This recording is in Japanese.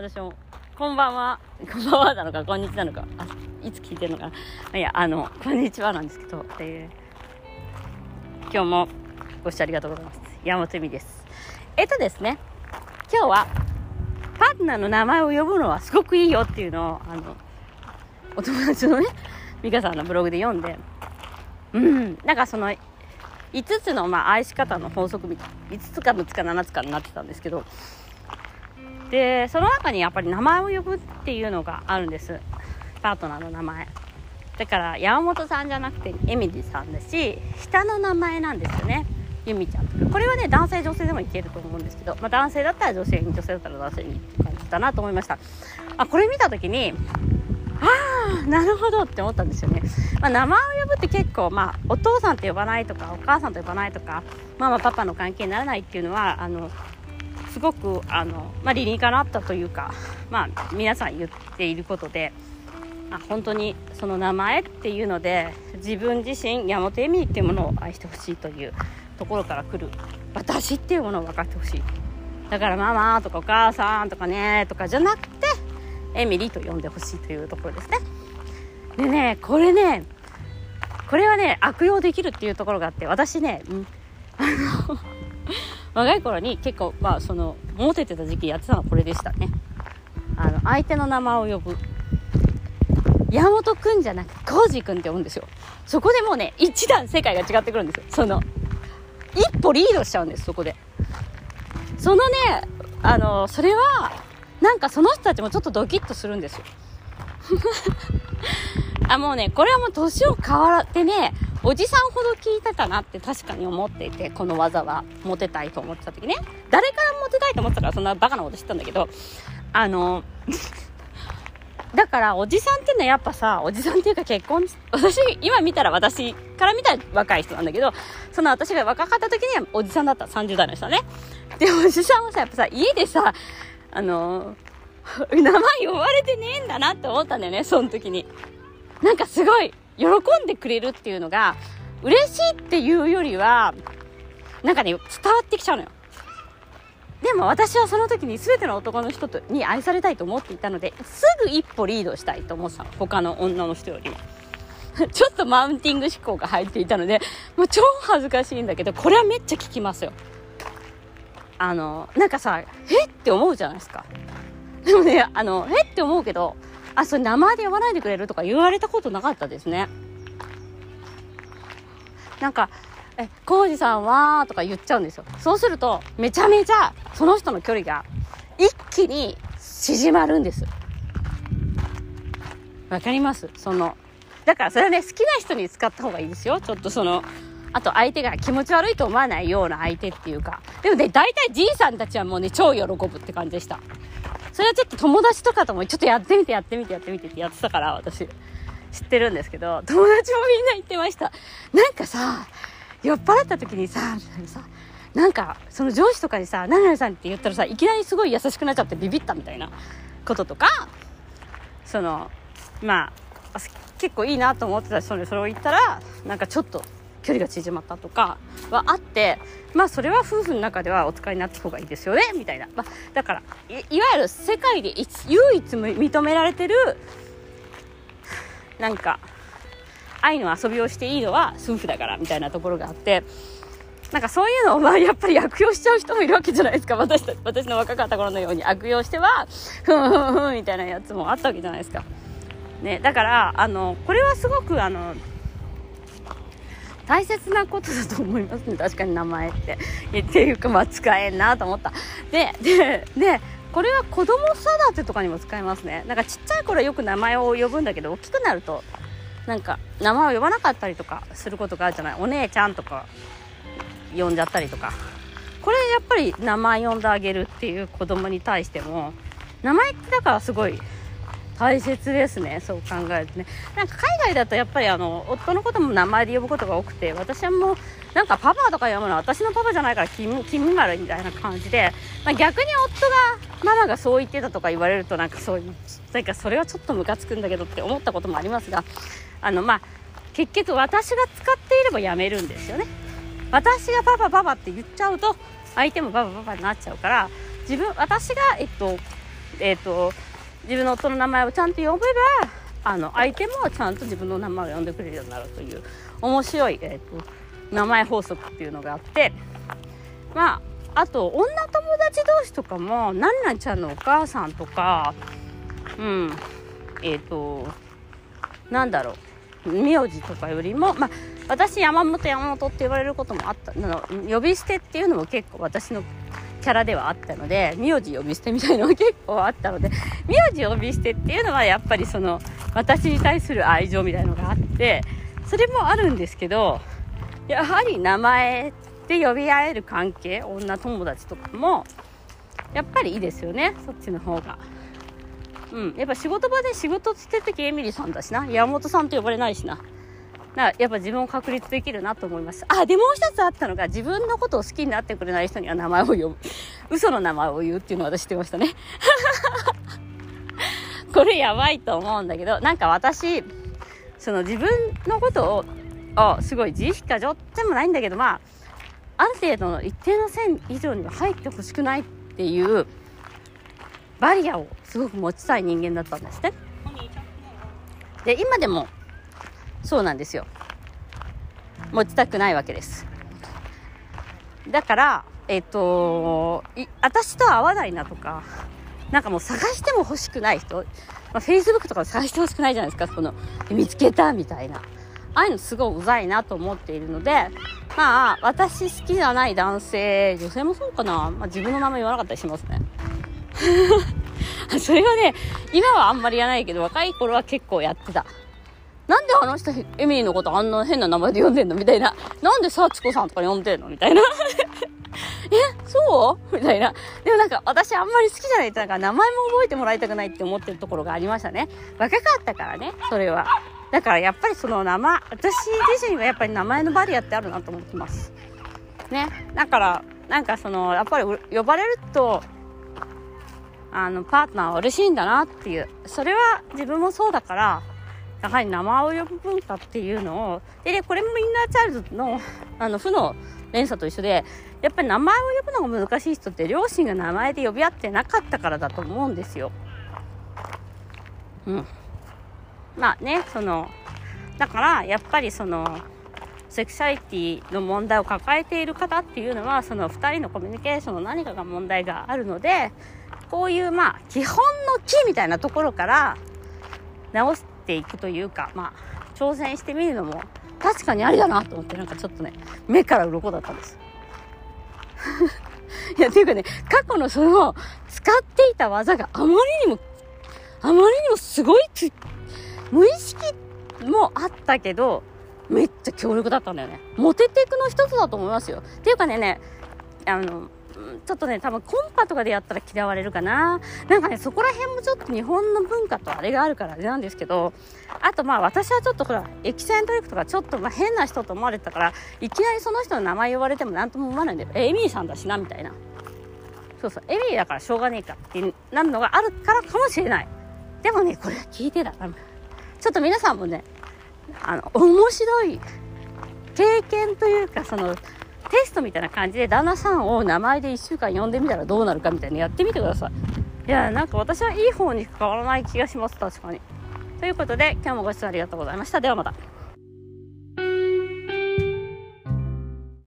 私も、こんばんは、こんばんはなのか、こんにちはなのか、あいつ聞いてるのかな。いや、あの、こんにちはなんですけど、えー、今日もご視聴ありがとうございます。山本由美です。えっとですね、今日は、パートナーの名前を呼ぶのはすごくいいよっていうのを、あの、お友達のね、美香さんのブログで読んで、うん、なんかその、5つのまあ愛し方の法則みたい5つか6つか7つかになってたんですけどでその中にやっぱり名前を呼ぶっていうのがあるんです。パートナーの名前。だから山本さんじゃなくてエミリさんだし下の名前なんですよね。由美ちゃん。これはね男性女性でもいけると思うんですけど、まあ、男性だったら女性に女性だったら男性にって感じだなと思いました。あこれ見た時にああなるほどって思ったんですよね、まあ、名前を呼ぶって結構、まあ、お父さんと呼ばないとかお母さんと呼ばないとかママパパの関係にならないっていうのはあのすごくあの、まあ、理にかなったというか、まあ、皆さん言っていることで、あ、本当にその名前っていうので自分自身山本恵美っていうものを愛してほしいというところから来る私っていうものを分かってほしい。だからママとかお母さんとかねとかじゃなくてエミリーと呼んでほしいというところですね。でねこれねこれはね悪用できるっていうところがあって私ね、あの若い頃に結構、まあ、その、モテてた時期やってたのはこれでしたね。あの、相手の名前を呼ぶ。山本くんじゃなくて、コージくんって呼ぶんですよ。そこでもうね、一段世界が違ってくるんですよ。その、一歩リードしちゃうんです、そこで。そのね、あの、それは、なんかその人たちもちょっとドキッとするんですよ。あ、もうね、これはもう年を変わってね、おじさんほど聞いたかなって確かに思っていて、この技はモテたいと思ってた時ね。誰からモテたいと思ってたからそんなバカなこと知ったんだけど、あの、だからおじさんっていうのはやっぱさ、おじさんっていうか結婚、私、今見たら私から見たら若い人なんだけど、その私が若かった時にはおじさんだった、30代の人ね。で、おじさんはさ、やっぱさ、家でさ、あの、名前呼ばれてねえんだなって思ったんだよね、その時に。なんかすごい、喜んでくれるっていうのが、嬉しいっていうよりは、なんかね、伝わってきちゃうのよ。でも私はその時に全ての男の人とに愛されたいと思っていたので、すぐ一歩リードしたいと思ってたの。他の女の人よりも。ちょっとマウンティング思考が入っていたので、もう超恥ずかしいんだけど、これはめっちゃ聞きますよ。あの、なんかさ、えって思うじゃないですか。でもね、あの、えって思うけど、あ、それ名前で呼ばないでくれるとか言われたことなかったですね。なんか、え、コウジさんはとか言っちゃうんですよ。そうすると、めちゃめちゃその人の距離が一気に縮まるんです。わかります？その、だからそれはね、好きな人に使った方がいいですよ。ちょっとその、あと相手が気持ち悪いと思わないような相手っていうか。でもね、大体じいさんたちはもうね、超喜ぶって感じでした。それはちょっと友達とかともちょっとやってみてやってみてやってみてってやってたから私。知ってるんですけど友達もみんな言ってました。なんかさ酔っ払った時にささなんかその上司とかにさ「何々さん」って言ったらさいきなりすごい優しくなっちゃってビビったみたいなこととかそのまあ結構いいなと思ってた人にそれを言ったらなんかちょっと距離が縮まったとかはあってまあそれは夫婦の中ではお使いになった方がいいですよねみたいな、まあ、だからいわゆる世界で唯一認められてるなんか愛の遊びをしていいのは夫婦だからみたいなところがあってなんかそういうのをまあやっぱり悪用しちゃう人もいるわけじゃないですか。私私の若かった頃のように。悪用してはふんふんふんみたいなやつもあったわけじゃないですか。ね、だからあのこれはすごくあの大切なことだと思いますね。確かに名前って。言っていうかまあ使えんなと思った。でででこれは子供育てとかにも使えますね。なんかちっちゃい頃はよく名前を呼ぶんだけど大きくなるとなんか名前を呼ばなかったりとかすることがあるじゃない？お姉ちゃんとか呼んじゃったりとか。これやっぱり名前呼んであげるっていう子供に対しても名前ってだからすごい大切ですねそう考えるとね。なんか海外だとやっぱりあの夫のことも名前で呼ぶことが多くて私はもうなんかパパとか呼ぶのは私のパパじゃないから君君丸みたいな感じで、まあ、逆に夫がママがそう言ってたとか言われるとなんかそういうなんかそれはちょっとムカつくんだけどって思ったこともありますがあのまあ結局私が使っていればやめるんですよね。私がパパパパって言っちゃうと相手もパパパパになっちゃうから自分私がえっとえっ、と自分の夫の名前をちゃんと呼べばあの相手もちゃんと自分の名前を呼んでくれるようになるという面白い、えーと、名前法則っていうのがあってまああと女友達同士とかもなんなんちゃんのお母さんとかうんえっ、ー、となんだろう名字とかよりもまあ私山本山本って言われることもあったの呼び捨てっていうのも結構私のキャラではあったので名字呼び捨てみたいなのが結構あったので名字呼び捨てっていうのはやっぱりその私に対する愛情みたいなのがあってそれもあるんですけどやはり名前で呼び合える関係女友達とかもやっぱりいいですよねそっちの方が。うん、やっぱ仕事場で仕事してる時エミリーさんだしな山本さんと呼ばれないしななやっぱ自分を確立できるなと思いました。あでもう一つあったのが自分のことを好きになってくれない人には名前を呼ぶ。嘘の名前を言うっていうのを私知ってましたね。これやばいと思うんだけどなんか私その自分のことをあすごい自意識過剰でもないんだけどまあある程度の一定の線以上には入ってほしくないっていうバリアをすごく持ちたい人間だったんですね。で今でもそうなんですよ。持ちたくないわけです。だからえっ、と私と合わないなとかなんかもう探しても欲しくない人、まあ、Facebook とか探して欲しくないじゃないですか。この見つけたみたいな。ああいうのすごいうざいなと思っているのでまあ私好きじゃない男性女性もそうかな、まあ、自分の名前言わなかったりしますね。それはね今はあんまりやないけど若い頃は結構やってた。なんであの人、エミリーのことあんな変な名前で呼んでんのみたいな。なんでサチコさんとか呼んでんのみたいな。え、そう？みたいな。でもなんか私あんまり好きじゃないってなんか名前も覚えてもらいたくないって思ってるところがありましたね。若かったからね、それは。だからやっぱりその名前、私自身はやっぱり名前のバリアってあるなと思ってます。ね。だから、なんかその、やっぱり呼ばれると、あの、パートナーは嬉しいんだなっていう。それは自分もそうだから、やはり名前を呼ぶ文化っていうのをでこれもインナーチャイルドの あの負の連鎖と一緒でやっぱり名前を呼ぶのが難しい人って両親が名前で呼び合ってなかったからだと思うんですよ。うん。まあねそのだからやっぱりそのセクシャリティの問題を抱えている方っていうのはその2人のコミュニケーションの何かが問題があるのでこういうまあ基本の木みたいなところから直していくというか、まあ、挑戦してみるのも確かにありだなと思ってなんかちょっとね目から鱗だったんです。いやっていうかね過去のその使っていた技があまりにもあまりにもすごい無意識もあったけどめっちゃ強力だったんだよね。モテテクの一つだと思いますよ。っていうかねねあのちょっとね、多分コンパとかでやったら嫌われるかな。なんかね、そこら辺もちょっと日本の文化とあれがあるからあれなんですけど、あとまあ私はちょっとほら、エキセントリックとかちょっとまあ変な人と思われてたから、いきなりその人の名前呼ばれても何とも思わないんで、え、エミーさんだしな、みたいな。そうそう、エミーだからしょうがねえかってなるのがあるからかもしれない。でもね、これ聞いてた。ちょっと皆さんもね、あの、面白い経験というか、その、テストみたいな感じで旦那さんを名前で1週間呼んでみたらどうなるかみたいなやってみてください。いやなんか私はいい方に変わらない気がします確かに。ということで今日もご視聴ありがとうございました。ではまた。